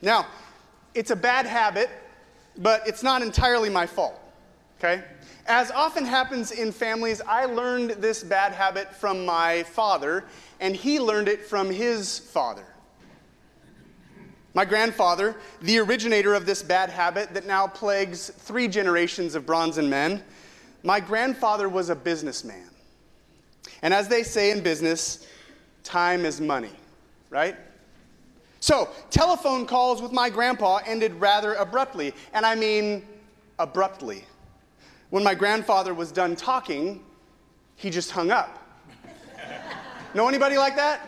Now, it's a bad habit, but it's not entirely my fault, okay? As often happens in families, I learned this bad habit from my father, and he learned it from his father. My grandfather, the originator of this bad habit that now plagues three generations of Bronson men, my grandfather was a businessman. And as they say in business, time is money, right? So, telephone calls with my grandpa ended rather abruptly, and I mean abruptly. When my grandfather was done talking, he just hung up. know anybody like that?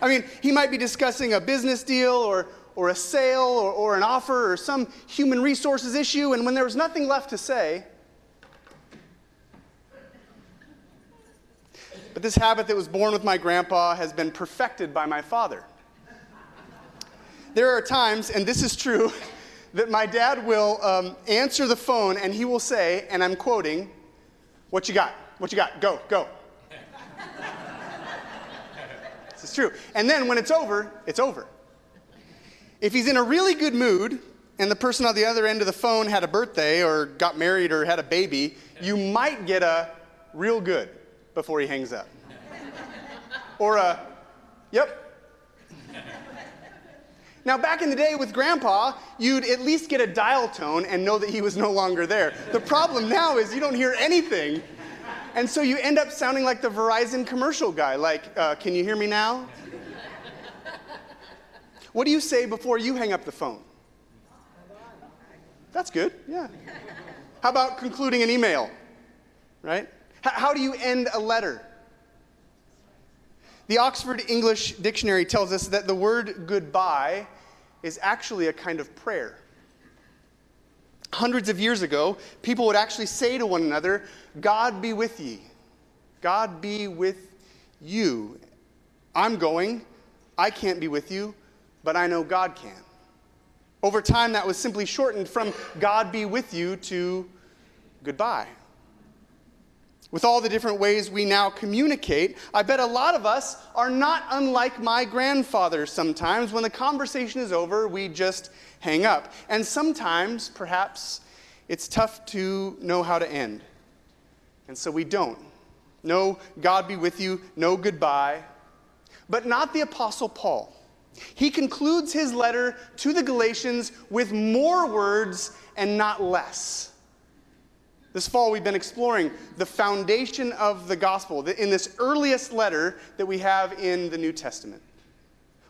I mean, he might be discussing a business deal or, or a sale or, or an offer or some human resources issue, and when there was nothing left to say, but this habit that was born with my grandpa has been perfected by my father. There are times, and this is true, that my dad will um, answer the phone and he will say, and I'm quoting, What you got? What you got? Go, go. this is true. And then when it's over, it's over. If he's in a really good mood and the person on the other end of the phone had a birthday or got married or had a baby, you might get a real good before he hangs up. or a, yep. Now, back in the day with grandpa, you'd at least get a dial tone and know that he was no longer there. The problem now is you don't hear anything. And so you end up sounding like the Verizon commercial guy, like, uh, can you hear me now? What do you say before you hang up the phone? That's good, yeah. How about concluding an email, right? How do you end a letter? The Oxford English Dictionary tells us that the word goodbye is actually a kind of prayer. Hundreds of years ago, people would actually say to one another, God be with ye. God be with you. I'm going. I can't be with you, but I know God can. Over time, that was simply shortened from God be with you to goodbye with all the different ways we now communicate, I bet a lot of us are not unlike my grandfather sometimes. When the conversation is over, we just hang up. And sometimes, perhaps, it's tough to know how to end. And so we don't. No, God be with you, no goodbye. But not the Apostle Paul. He concludes his letter to the Galatians with more words and not less. This fall, we've been exploring the foundation of the gospel in this earliest letter that we have in the New Testament.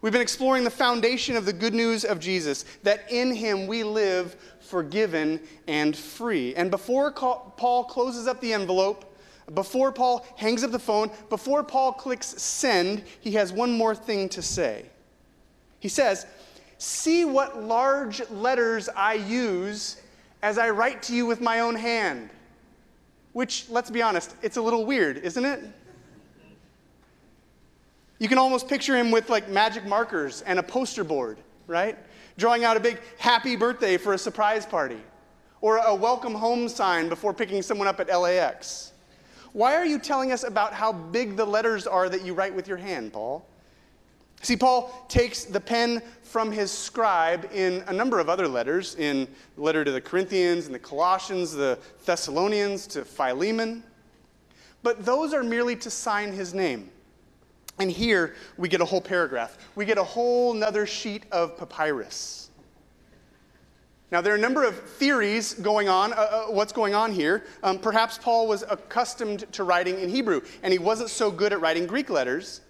We've been exploring the foundation of the good news of Jesus, that in him we live forgiven and free. And before Paul closes up the envelope, before Paul hangs up the phone, before Paul clicks send, he has one more thing to say. He says, See what large letters I use as I write to you with my own hand. Which, let's be honest, it's a little weird, isn't it? You can almost picture him with like magic markers and a poster board, right? Drawing out a big happy birthday for a surprise party or a welcome home sign before picking someone up at LAX. Why are you telling us about how big the letters are that you write with your hand, Paul? See, Paul takes the pen from his scribe in a number of other letters, in the letter to the Corinthians and the Colossians, the Thessalonians, to Philemon. But those are merely to sign his name. And here we get a whole paragraph. We get a whole nother sheet of papyrus. Now, there are a number of theories going on, uh, uh, what's going on here. Um, perhaps Paul was accustomed to writing in Hebrew, and he wasn't so good at writing Greek letters.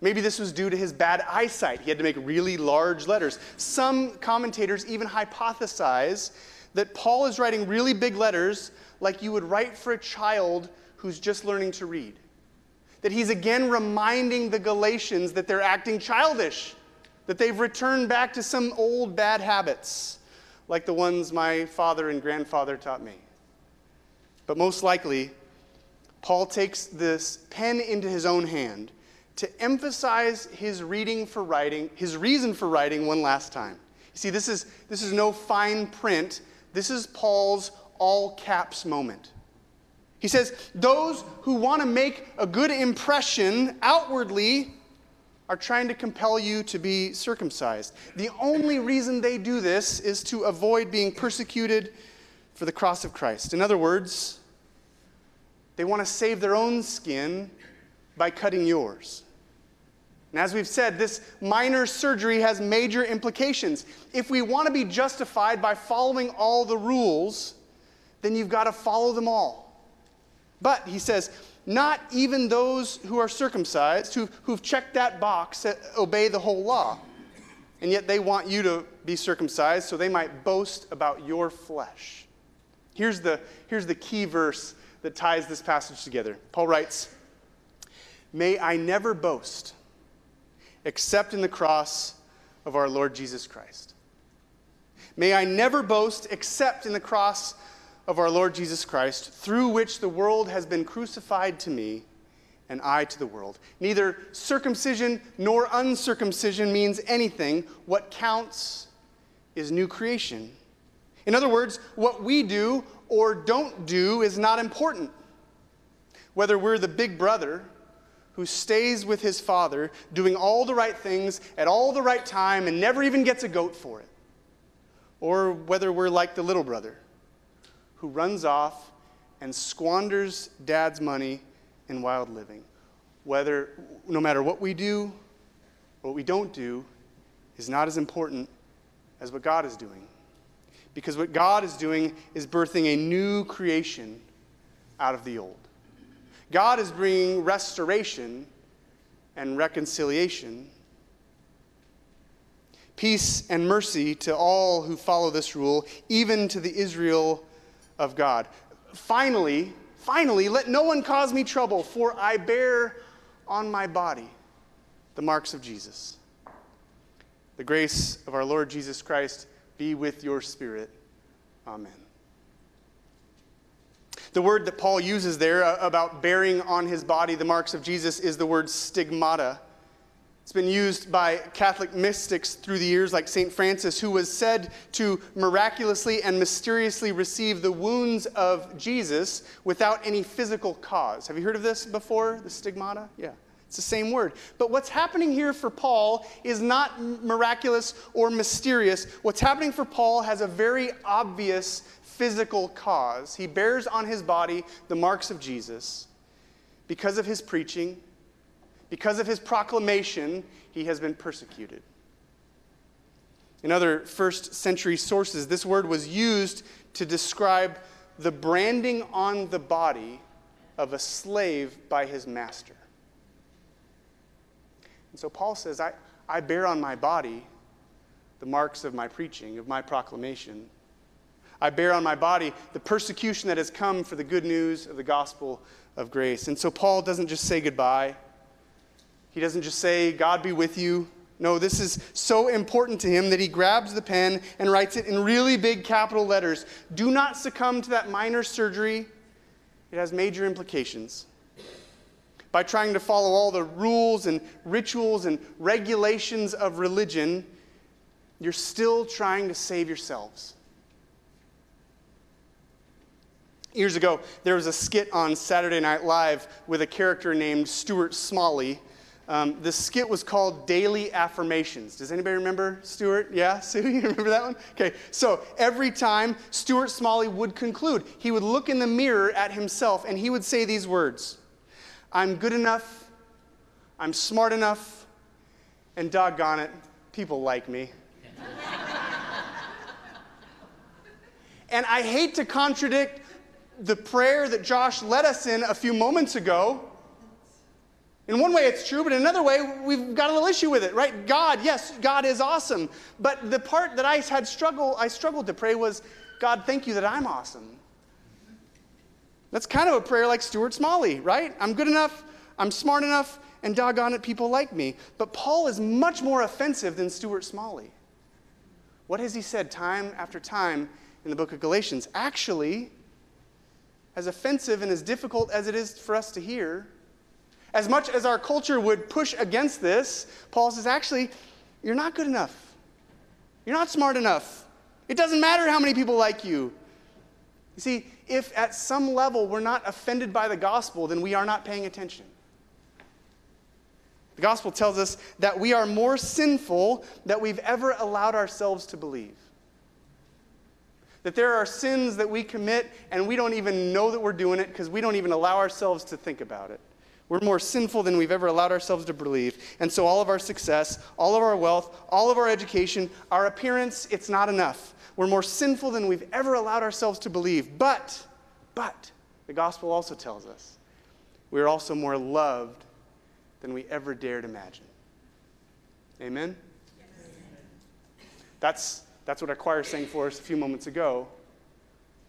Maybe this was due to his bad eyesight. He had to make really large letters. Some commentators even hypothesize that Paul is writing really big letters like you would write for a child who's just learning to read. That he's again reminding the Galatians that they're acting childish, that they've returned back to some old bad habits, like the ones my father and grandfather taught me. But most likely, Paul takes this pen into his own hand to emphasize his reading for writing, his reason for writing one last time. You see, this is, this is no fine print. This is Paul's all caps moment. He says, Those who want to make a good impression outwardly are trying to compel you to be circumcised. The only reason they do this is to avoid being persecuted for the cross of Christ. In other words, they want to save their own skin by cutting yours. And as we've said, this minor surgery has major implications. If we want to be justified by following all the rules, then you've got to follow them all. But, he says, not even those who are circumcised, who, who've checked that box, uh, obey the whole law. And yet they want you to be circumcised so they might boast about your flesh. Here's the, here's the key verse that ties this passage together. Paul writes, May I never boast except in the cross of our Lord Jesus Christ. May I never boast except in the cross of our Lord Jesus Christ, through which the world has been crucified to me and I to the world. Neither circumcision nor uncircumcision means anything. What counts is new creation. In other words, what we do or don't do is not important. Whether we're the big brother who stays with his father, doing all the right things at all the right time and never even gets a goat for it, or whether we're like the little brother who runs off and squanders dad's money in wild living. Whether, no matter what we do, what we don't do, is not as important as what God is doing. Because what God is doing is birthing a new creation out of the old. God is bringing restoration and reconciliation, peace and mercy to all who follow this rule, even to the Israel of God. Finally, finally, let no one cause me trouble, for I bear on my body the marks of Jesus. The grace of our Lord Jesus Christ be with your spirit. Amen. The word that Paul uses there uh, about bearing on his body the marks of Jesus is the word stigmata. It's been used by Catholic mystics through the years, like St. Francis, who was said to miraculously and mysteriously receive the wounds of Jesus without any physical cause. Have you heard of this before? The stigmata? Yeah. It's the same word. But what's happening here for Paul is not miraculous or mysterious. What's happening for Paul has a very obvious physical cause. He bears on his body the marks of Jesus because of his preaching because of his proclamation, he has been persecuted. In other first century sources, this word was used to describe the branding on the body of a slave by his master. And so Paul says, I, I bear on my body the marks of my preaching, of my proclamation. I bear on my body the persecution that has come for the good news of the gospel of grace. And so Paul doesn't just say goodbye. He doesn't just say, God be with you. No, this is so important to him that he grabs the pen and writes it in really big capital letters. Do not succumb to that minor surgery, it has major implications. By trying to follow all the rules and rituals and regulations of religion, you're still trying to save yourselves. Years ago, there was a skit on Saturday Night Live with a character named Stuart Smalley um, the skit was called Daily Affirmations. Does anybody remember Stuart? Yeah, Sue, you remember that one? Okay, so every time Stuart Smalley would conclude, he would look in the mirror at himself and he would say these words I'm good enough, I'm smart enough, and doggone it, people like me. and I hate to contradict the prayer that Josh led us in a few moments ago. In one way, it's true, but in another way, we've got a little issue with it, right? God, yes, God is awesome. But the part that I had struggle, I struggled to pray was, God, thank you that I'm awesome. That's kind of a prayer like Stuart Smalley, right? I'm good enough, I'm smart enough, and doggone it, people like me. But Paul is much more offensive than Stuart Smalley. What has he said time after time in the book of Galatians? Actually, as offensive and as difficult as it is for us to hear, as much as our culture would push against this, Paul says, actually, you're not good enough. You're not smart enough. It doesn't matter how many people like you. You see, if at some level we're not offended by the gospel, then we are not paying attention. The gospel tells us that we are more sinful than we've ever allowed ourselves to believe. That there are sins that we commit and we don't even know that we're doing it because we don't even allow ourselves to think about it. We're more sinful than we've ever allowed ourselves to believe. And so all of our success, all of our wealth, all of our education, our appearance, it's not enough. We're more sinful than we've ever allowed ourselves to believe. But, but, the gospel also tells us we're also more loved than we ever dared imagine. Amen? Yes. That's, that's what our choir sang for us a few moments ago.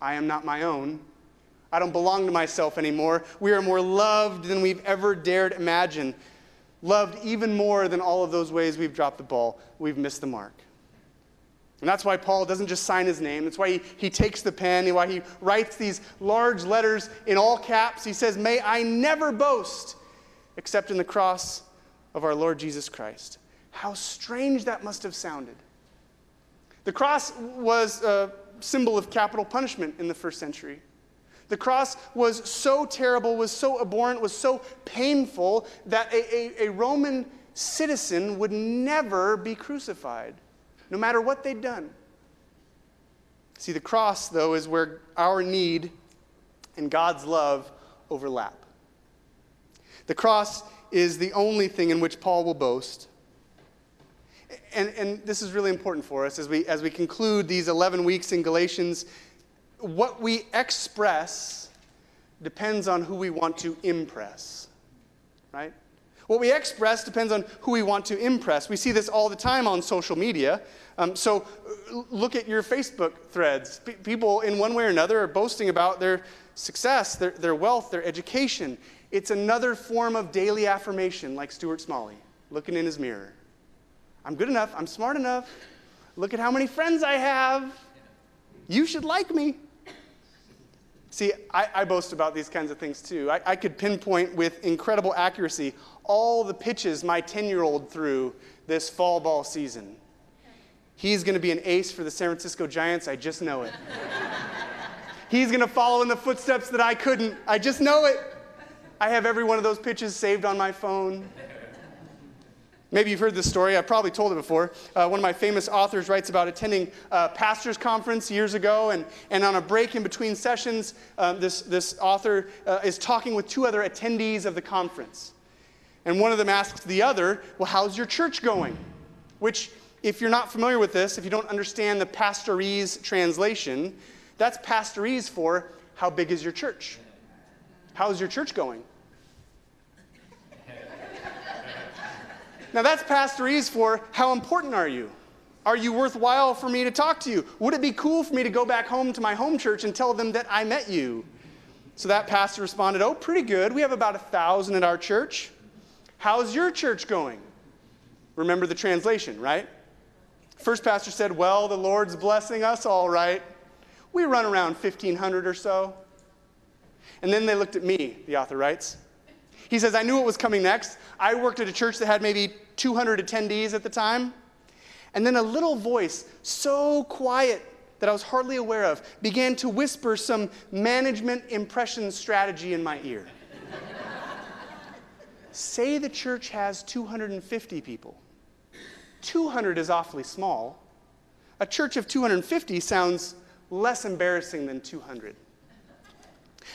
I am not my own. I don't belong to myself anymore. We are more loved than we've ever dared imagine. Loved even more than all of those ways we've dropped the ball, we've missed the mark. And that's why Paul doesn't just sign his name. That's why he, he takes the pen, and why he writes these large letters in all caps. He says, May I never boast except in the cross of our Lord Jesus Christ. How strange that must have sounded. The cross was a symbol of capital punishment in the first century. The cross was so terrible, was so abhorrent, was so painful that a, a, a, Roman citizen would never be crucified, no matter what they'd done. See, the cross, though, is where our need and God's love overlap. The cross is the only thing in which Paul will boast. And, and this is really important for us as we, as we conclude these 11 weeks in Galatians what we express depends on who we want to impress, right? What we express depends on who we want to impress. We see this all the time on social media. Um, so uh, look at your Facebook threads. P- people, in one way or another, are boasting about their success, their, their wealth, their education. It's another form of daily affirmation, like Stuart Smalley, looking in his mirror. I'm good enough. I'm smart enough. Look at how many friends I have. You should like me. See, I, I, boast about these kinds of things too. I, I could pinpoint with incredible accuracy all the pitches my 10 year old threw this fall ball season. He's going to be an ace for the San Francisco Giants. I just know it. He's going to follow in the footsteps that I couldn't. I just know it. I have every one of those pitches saved on my phone. Maybe you've heard this story. I've probably told it before. Uh, one of my famous authors writes about attending a pastor's conference years ago, and, and on a break in between sessions, uh, this, this author uh, is talking with two other attendees of the conference. And one of them asks the other, Well, how's your church going? Which, if you're not familiar with this, if you don't understand the pastorese translation, that's pastorese for how big is your church? How's your church going? Now, that's Pastor pastorese for how important are you? Are you worthwhile for me to talk to you? Would it be cool for me to go back home to my home church and tell them that I met you? So that pastor responded, Oh, pretty good. We have about a thousand at our church. How's your church going? Remember the translation, right? First pastor said, Well, the Lord's blessing us all right. We run around 1,500 or so. And then they looked at me, the author writes. He says, I knew what was coming next. I worked at a church that had maybe 200 attendees at the time. And then a little voice, so quiet that I was hardly aware of, began to whisper some management impression strategy in my ear. Say the church has 250 people. 200 is awfully small. A church of 250 sounds less embarrassing than 200.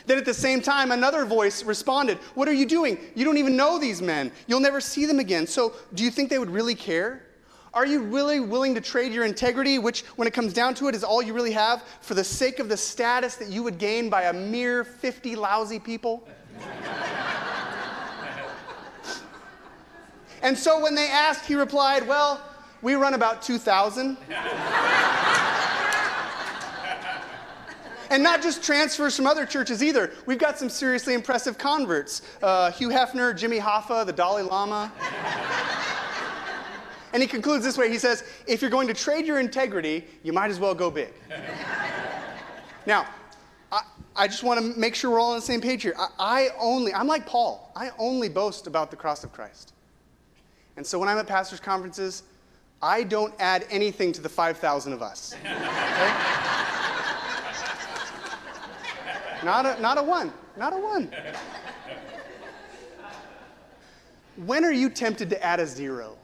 Then at the same time, another voice responded, What are you doing? You don't even know these men. You'll never see them again. So do you think they would really care? Are you really willing to trade your integrity, which, when it comes down to it, is all you really have, for the sake of the status that you would gain by a mere 50 lousy people? and so when they asked, he replied, Well, we run about 2,000. And not just transfers from other churches either. We've got some seriously impressive converts uh, Hugh Hefner, Jimmy Hoffa, the Dalai Lama. and he concludes this way he says, If you're going to trade your integrity, you might as well go big. now, I, I just want to make sure we're all on the same page here. I, I only, I'm like Paul, I only boast about the cross of Christ. And so when I'm at pastors' conferences, I don't add anything to the 5,000 of us. Okay? Not a, not a one. Not a one. when are you tempted to add a zero?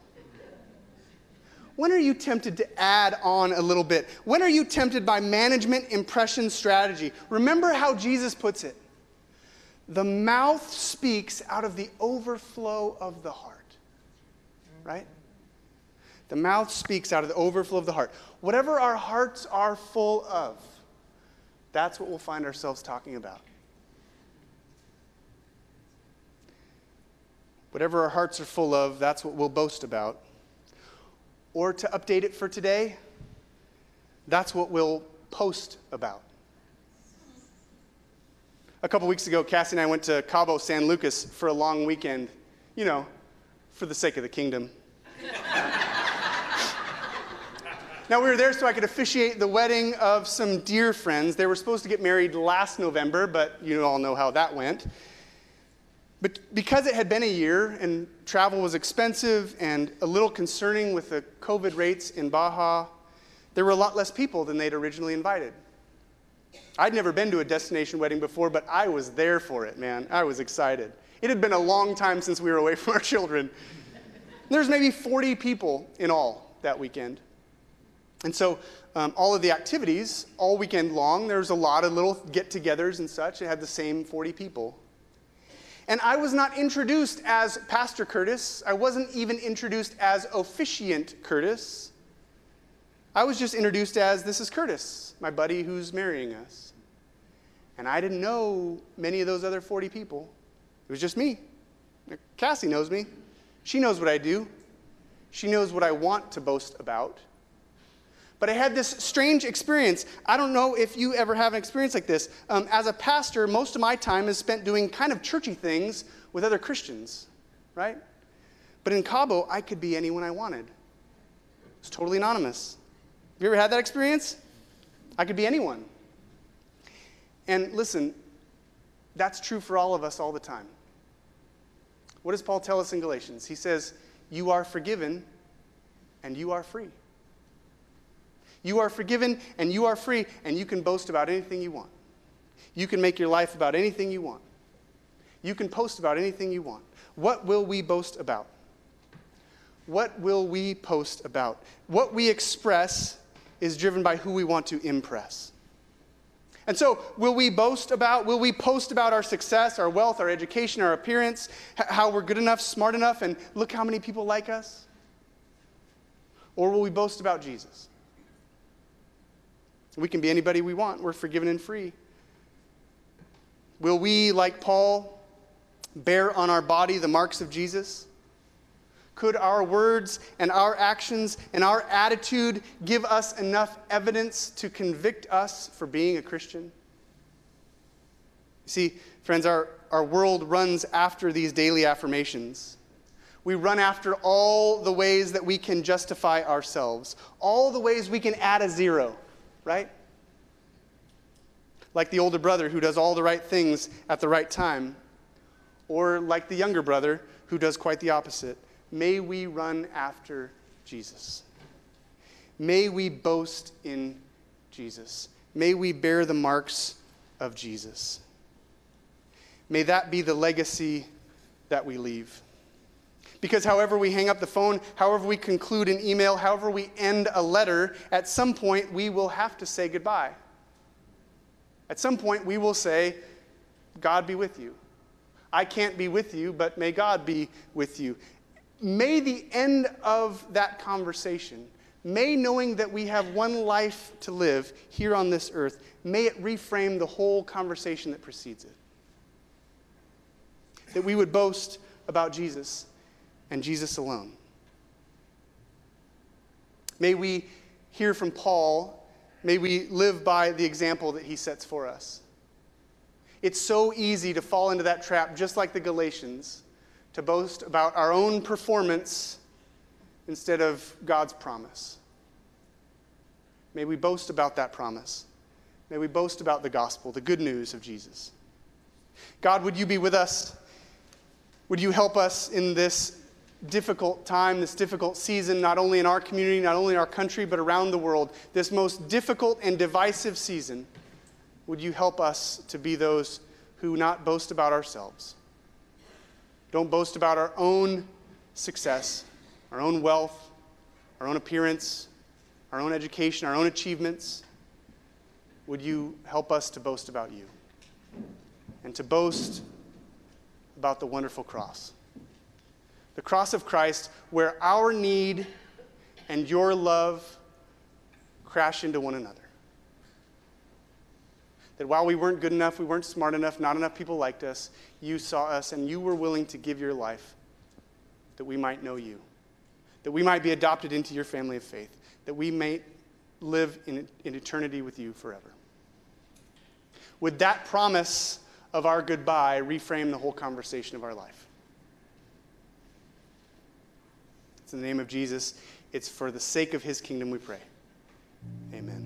When are you tempted to add on a little bit? When are you tempted by management impression strategy? Remember how Jesus puts it the mouth speaks out of the overflow of the heart. Right? The mouth speaks out of the overflow of the heart. Whatever our hearts are full of, that's what we'll find ourselves talking about. Whatever our hearts are full of, that's what we'll boast about. Or to update it for today, that's what we'll post about. A couple weeks ago, Cassie and I went to Cabo San Lucas for a long weekend, you know, for the sake of the kingdom. Now, we were there so I could officiate the wedding of some dear friends. They were supposed to get married last November, but you all know how that went. But because it had been a year and travel was expensive and a little concerning with the COVID rates in Baja, there were a lot less people than they'd originally invited. I'd never been to a destination wedding before, but I was there for it, man. I was excited. It had been a long time since we were away from our children. There's maybe 40 people in all that weekend. And so, um, all of the activities, all weekend long, there was a lot of little get togethers and such. It had the same 40 people. And I was not introduced as Pastor Curtis. I wasn't even introduced as officiant Curtis. I was just introduced as this is Curtis, my buddy who's marrying us. And I didn't know many of those other 40 people. It was just me. Cassie knows me. She knows what I do. She knows what I want to boast about. But I had this strange experience. I don't know if you ever have an experience like this. Um, as a pastor, most of my time is spent doing kind of churchy things with other Christians, right? But in Cabo, I could be anyone I wanted. It's totally anonymous. Have you ever had that experience? I could be anyone. And listen, that's true for all of us all the time. What does Paul tell us in Galatians? He says, You are forgiven and you are free. You are forgiven and you are free, and you can boast about anything you want. You can make your life about anything you want. You can post about anything you want. What will we boast about? What will we post about? What we express is driven by who we want to impress. And so, will we boast about, will we post about our success, our wealth, our education, our appearance, how we're good enough, smart enough, and look how many people like us? Or will we boast about Jesus? We can be anybody we want. We're forgiven and free. Will we, like Paul, bear on our body the marks of Jesus? Could our words and our actions and our attitude give us enough evidence to convict us for being a Christian? See, friends, our, our world runs after these daily affirmations. We run after all the ways that we can justify ourselves, all the ways we can add a zero right? Like the older brother who does all the right things at the right time, or like the younger brother who does quite the opposite. May we run after Jesus. May we boast in Jesus. May we bear the marks of Jesus. May that be the legacy that we leave. Because however we hang up the phone, however we conclude an email, however we end a letter, at some point we will have to say goodbye. At some point we will say, God be with you. I can't be with you, but may God be with you. May the end of that conversation, may knowing that we have one life to live here on this earth, may it reframe the whole conversation that precedes it. That we would boast about Jesus and Jesus alone. May we hear from Paul. May we live by the example that he sets for us. It's so easy to fall into that trap, just like the Galatians, to boast about our own performance instead of God's promise. May we boast about that promise. May we boast about the gospel, the good news of Jesus. God, would you be with us? Would you help us in this difficult time, this difficult season, not only in our community, not only in our country, but around the world, this most difficult and divisive season, would you help us to be those who not boast about ourselves, don't boast about our own success, our own wealth, our own appearance, our own education, our own achievements. Would you help us to boast about you? And to boast about the wonderful cross. The cross of Christ, where our need and your love crash into one another. That while we weren't good enough, we weren't smart enough, not enough people liked us, you saw us and you were willing to give your life that we might know you, that we might be adopted into your family of faith, that we may live in, in eternity with you forever. Would that promise of our goodbye reframe the whole conversation of our life? It's in the name of Jesus. It's for the sake of his kingdom we pray. Amen.